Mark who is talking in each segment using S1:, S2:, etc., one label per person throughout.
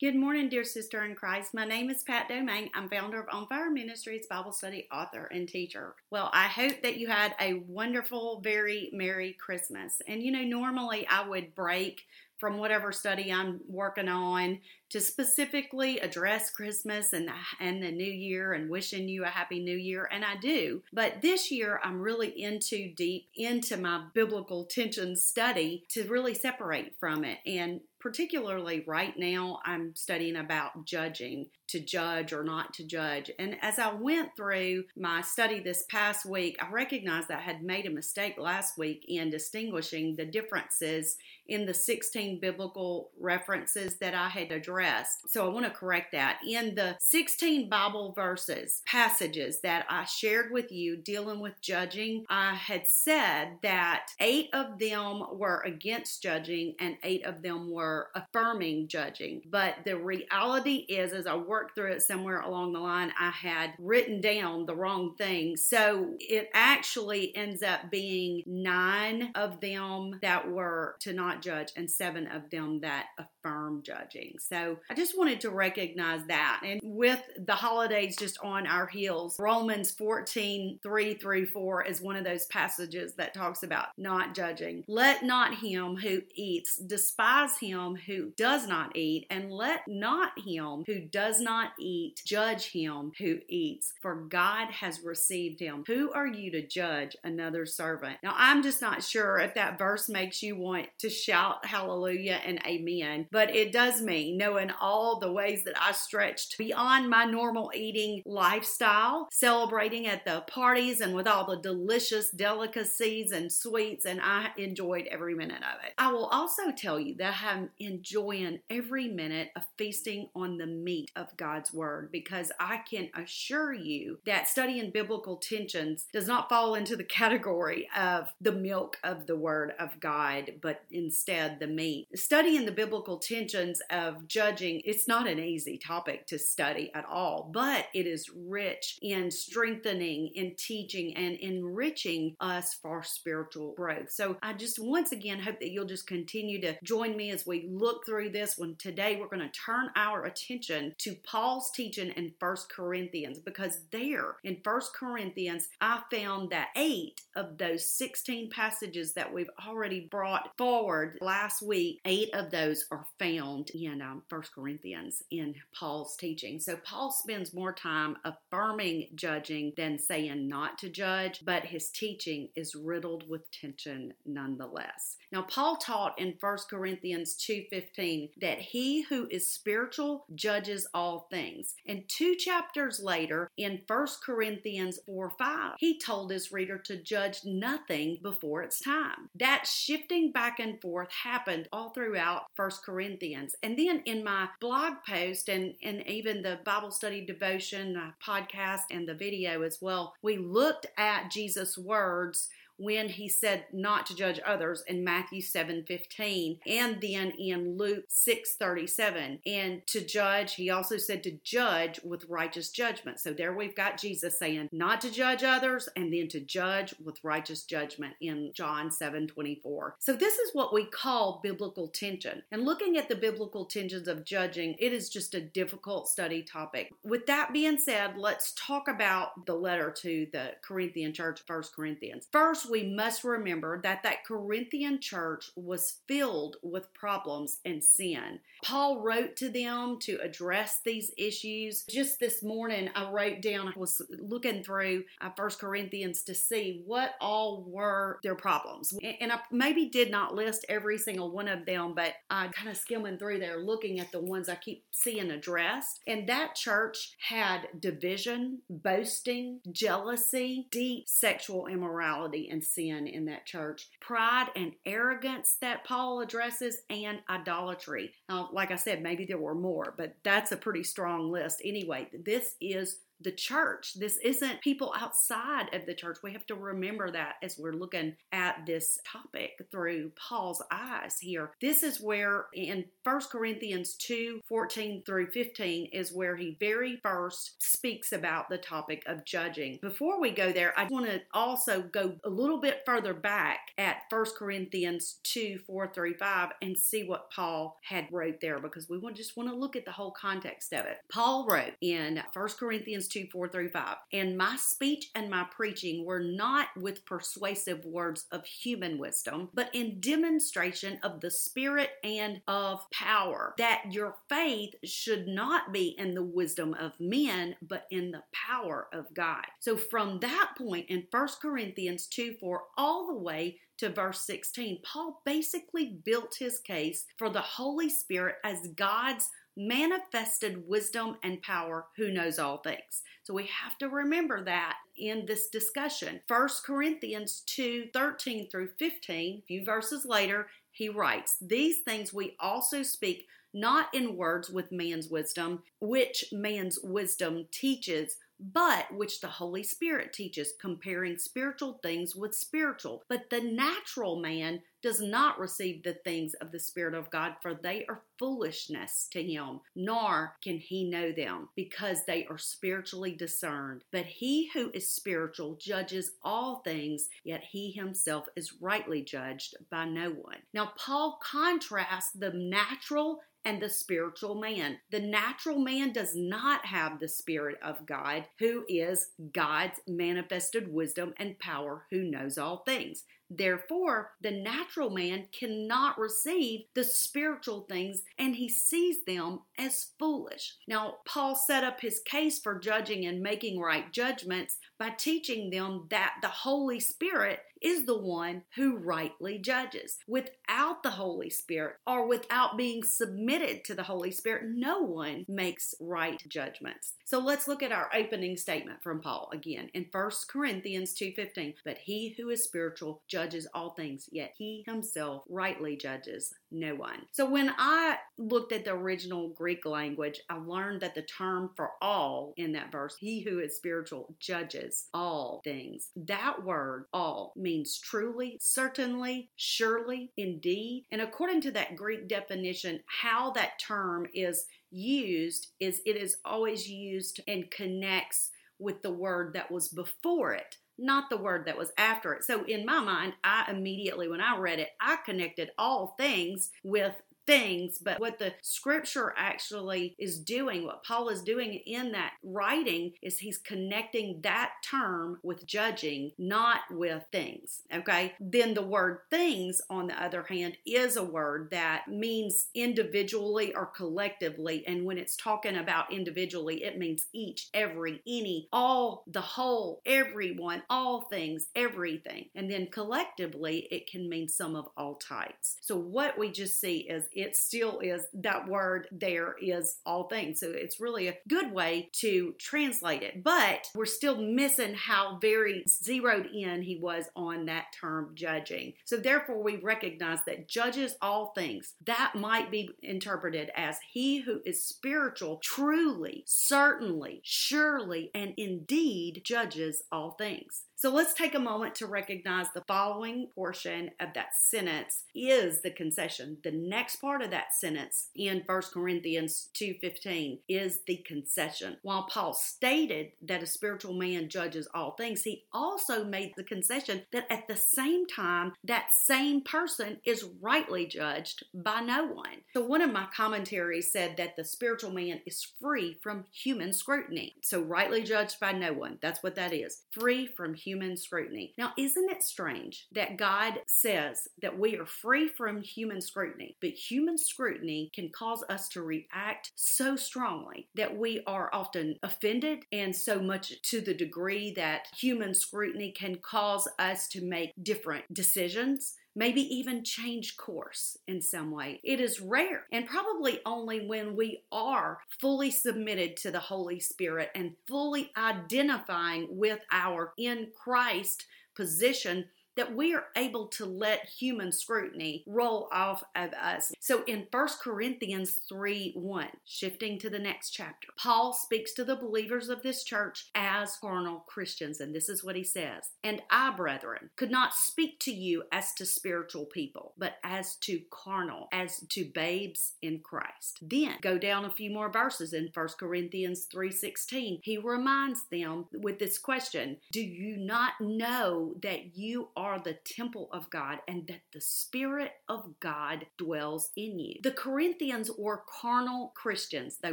S1: Good morning, dear sister in Christ. My name is Pat Damiani. I'm founder of On Fire Ministries, Bible study author, and teacher. Well, I hope that you had a wonderful, very Merry Christmas. And you know, normally I would break from whatever study I'm working on to specifically address Christmas and the, and the new year and wishing you a happy new year and I do. But this year I'm really into deep into my biblical tension study to really separate from it and particularly right now I'm studying about judging to judge or not to judge. And as I went through my study this past week, I recognized that I had made a mistake last week in distinguishing the differences in the 16 biblical references that I had addressed. So I want to correct that. In the 16 Bible verses, passages that I shared with you dealing with judging, I had said that eight of them were against judging and eight of them were affirming judging. But the reality is, as I worked through it somewhere along the line, I had written down the wrong thing. So it actually ends up being nine of them that were to not judge and seven of them that affirm judging. So I just wanted to recognize that. And with the holidays just on our heels, Romans 14 3 through 4 is one of those passages that talks about not judging. Let not him who eats despise him who does not eat, and let not him who does not eat judge him who eats, for God has received him. Who are you to judge another servant? Now, I'm just not sure if that verse makes you want to shout hallelujah and amen, but it does me knowing all the ways that I stretched beyond my normal eating lifestyle, celebrating at the parties and with all the delicious delicacies and sweets, and I enjoyed every minute of it. I will also tell you that I'm enjoying every minute of feasting on the meat of God's Word because I can assure you that studying biblical tensions does not fall into the category of the milk of the Word of God, but instead the meat. Studying the biblical tensions of judging, it's not an easy topic to study at all, but it is rich in strengthening, in teaching, and enriching us for spiritual growth. So I just once again hope that you'll just continue to join me as we look through this when today we're going to turn our attention to Paul's teaching in First Corinthians because there in First Corinthians I found that 8 of those 16 passages that we've already brought forward last week, 8 of those are found in um, 1 Corinthians in Paul's teaching. So Paul spends more time affirming judging than saying not to judge, but his teaching is riddled with tension nonetheless. Now Paul taught in 1 Corinthians 2:15 that he who is spiritual judges all things. And two chapters later in 1 Corinthians 4:5, he told his reader to judge nothing before it's time. That shifting back and forth happened all throughout 1 Corinthians. And then in my blog post and, and even the Bible study devotion podcast and the video as well, we looked at Jesus' words when he said not to judge others in Matthew 7 15, and then in Luke 6 37. And to judge, he also said to judge with righteous judgment. So there we've got Jesus saying not to judge others and then to judge with righteous judgment in John 7 24. So this is what we call biblical tension. And looking at the biblical tensions of judging, it is just a difficult study topic. With that being said, let's talk about the letter to the Corinthian church, First Corinthians. First, we must remember that that Corinthian church was filled with problems and sin. Paul wrote to them to address these issues. Just this morning, I wrote down, I was looking through uh, First Corinthians to see what all were their problems. And I maybe did not list every single one of them, but I kind of skimming through there looking at the ones I keep seeing addressed. And that church had division, boasting, jealousy, deep sexual immorality, and and sin in that church. Pride and arrogance that Paul addresses, and idolatry. Now, like I said, maybe there were more, but that's a pretty strong list. Anyway, this is the church. This isn't people outside of the church. We have to remember that as we're looking at this topic through Paul's eyes here. This is where in 1 Corinthians 2 14 through 15 is where he very first speaks about the topic of judging. Before we go there, I want to also go a little bit further back at 1 Corinthians 2 4 through 5 and see what Paul had wrote there because we just want to look at the whole context of it. Paul wrote in 1 Corinthians 2 4 through 5, and my speech and my preaching were not with persuasive words of human wisdom, but in demonstration of the Spirit and of power, that your faith should not be in the wisdom of men, but in the power of God. So from that point in 1 Corinthians 2 4 all the way to verse 16, Paul basically built his case for the Holy Spirit as God's manifested wisdom and power who knows all things. So we have to remember that in this discussion. 1 Corinthians 2 13 through 15, a few verses later, he writes, These things we also speak not in words with man's wisdom, which man's wisdom teaches but which the Holy Spirit teaches, comparing spiritual things with spiritual. But the natural man does not receive the things of the Spirit of God, for they are foolishness to him, nor can he know them, because they are spiritually discerned. But he who is spiritual judges all things, yet he himself is rightly judged by no one. Now, Paul contrasts the natural and the spiritual man. The natural man does not have the Spirit of God, who is God's manifested wisdom and power, who knows all things. Therefore, the natural man cannot receive the spiritual things and he sees them as foolish. Now, Paul set up his case for judging and making right judgments by teaching them that the Holy Spirit is the one who rightly judges. Without the Holy Spirit or without being submitted to the Holy Spirit, no one makes right judgments. So let's look at our opening statement from Paul again in 1 Corinthians 2:15. But he who is spiritual judges all things, yet he himself rightly judges no one. So when I looked at the original Greek language, I learned that the term for all in that verse, he who is spiritual judges all things. That word all means truly, certainly, surely, indeed. And according to that Greek definition, how that term is used is it is always used and connects with the word that was before it not the word that was after it. So in my mind, I immediately, when I read it, I connected all things with things, but what the scripture actually is doing, what Paul is doing in that writing, is he's connecting that term with judging, not with things. Okay. Then the word things, on the other hand, is a word that means individually or collectively. And when it's talking about individually, it means each, every, any, all, the whole, everyone, all things, everything. And then collectively, it can mean some of all types. So what we just see is it still is that word there is all things. So it's really a good way to translate it. But we're still missing how very zeroed in he was on that term judging. So therefore, we recognize that judges all things. That might be interpreted as he who is spiritual truly, certainly, surely, and indeed judges all things. So let's take a moment to recognize the following portion of that sentence is the concession. The next part of that sentence in 1 Corinthians 2:15 is the concession. While Paul stated that a spiritual man judges all things, he also made the concession that at the same time that same person is rightly judged by no one. So one of my commentaries said that the spiritual man is free from human scrutiny. So rightly judged by no one. That's what that is. Free from human scrutiny. Now, isn't it strange that God says that we are free from human scrutiny, but human scrutiny can cause us to react so strongly that we are often offended, and so much to the degree that human scrutiny can cause us to make different decisions maybe even change course in some way. It is rare and probably only when we are fully submitted to the Holy Spirit and fully identifying with our in Christ position that we are able to let human scrutiny roll off of us. So in 1 Corinthians 3 1, shifting to the next chapter, Paul speaks to the believers of this church as carnal Christians. And this is what he says And I, brethren, could not speak to you as to spiritual people, but as to carnal, as to babes in Christ. Then go down a few more verses in 1 Corinthians 3:16. He reminds them with this question, do you not know that you are the temple of God and that the spirit of God dwells in you? The Corinthians were carnal Christians. They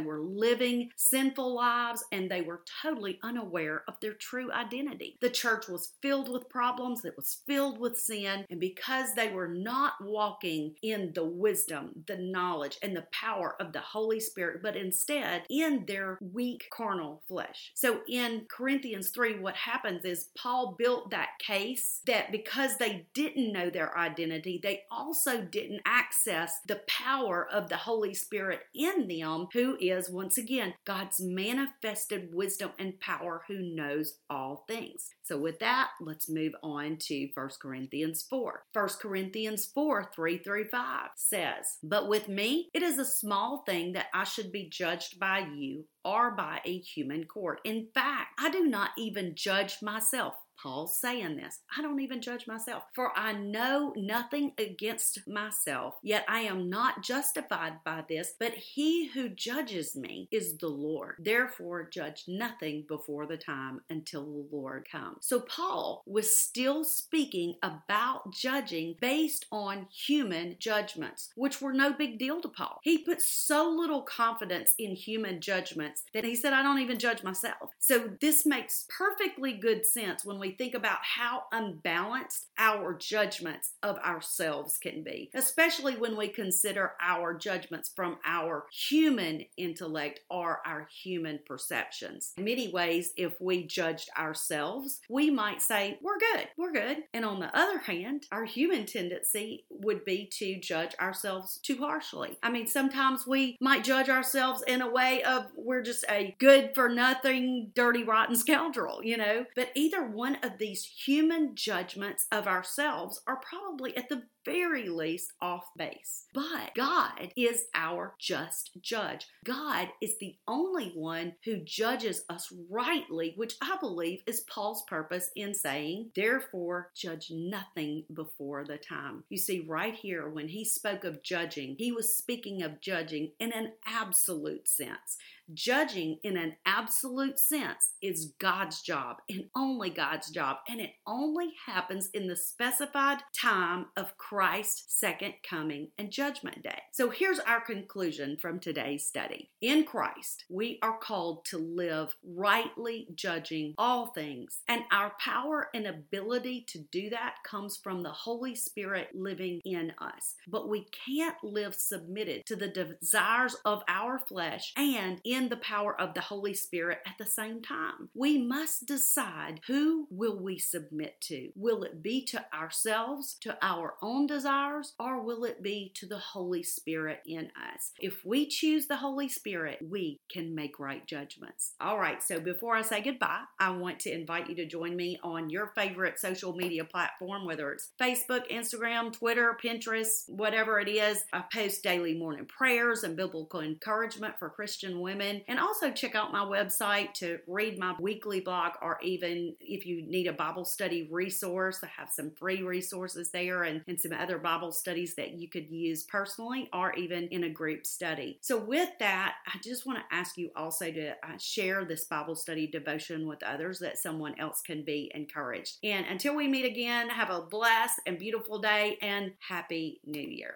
S1: were living sinful lives and they were totally unaware of their true identity. The church was filled with problems, it was filled with sin, and because they were not walking in the wisdom, the knowledge, and the power of the Holy Spirit, but instead in their weak carnal flesh. So in Corinthians 3, what happens is Paul built that case that because they didn't know their identity, they also didn't access the power of the Holy Spirit in them, who is once again God's manifested wisdom and power who knows all things. So, with that, let's move on to 1 Corinthians 4. 1 Corinthians 4 3 through 5 says, But with me, it is a small thing that I should be judged by you or by a human court. In fact, I do not even judge myself. Paul's saying this. I don't even judge myself, for I know nothing against myself, yet I am not justified by this, but he who judges me is the Lord. Therefore, judge nothing before the time until the Lord comes. So, Paul was still speaking about judging based on human judgments, which were no big deal to Paul. He put so little confidence in human judgments that he said, I don't even judge myself. So, this makes perfectly good sense when we we think about how unbalanced our judgments of ourselves can be, especially when we consider our judgments from our human intellect or our human perceptions. In many ways, if we judged ourselves, we might say, We're good, we're good. And on the other hand, our human tendency would be to judge ourselves too harshly. I mean, sometimes we might judge ourselves in a way of we're just a good for nothing, dirty, rotten scoundrel, you know? But either one of these human judgments of ourselves are probably at the very least off base. But God is our just judge. God is the only one who judges us rightly, which I believe is Paul's purpose in saying, therefore, judge nothing before the time. You see, right here, when he spoke of judging, he was speaking of judging in an absolute sense. Judging in an absolute sense is God's job and only God's job, and it only happens in the specified time of Christ's second coming and judgment day. So here's our conclusion from today's study. In Christ, we are called to live rightly judging all things, and our power and ability to do that comes from the Holy Spirit living in us. But we can't live submitted to the desires of our flesh and in in the power of the Holy Spirit at the same time. We must decide who will we submit to? Will it be to ourselves, to our own desires, or will it be to the Holy Spirit in us? If we choose the Holy Spirit, we can make right judgments. All right, so before I say goodbye, I want to invite you to join me on your favorite social media platform, whether it's Facebook, Instagram, Twitter, Pinterest, whatever it is. I post daily morning prayers and biblical encouragement for Christian women And also check out my website to read my weekly blog or even if you need a Bible study resource, I have some free resources there and, and some other Bible studies that you could use personally or even in a group study. So, with that, I just want to ask you also to uh, share this Bible study devotion with others that someone else can be encouraged. And until we meet again, have a blessed and beautiful day and Happy New Year.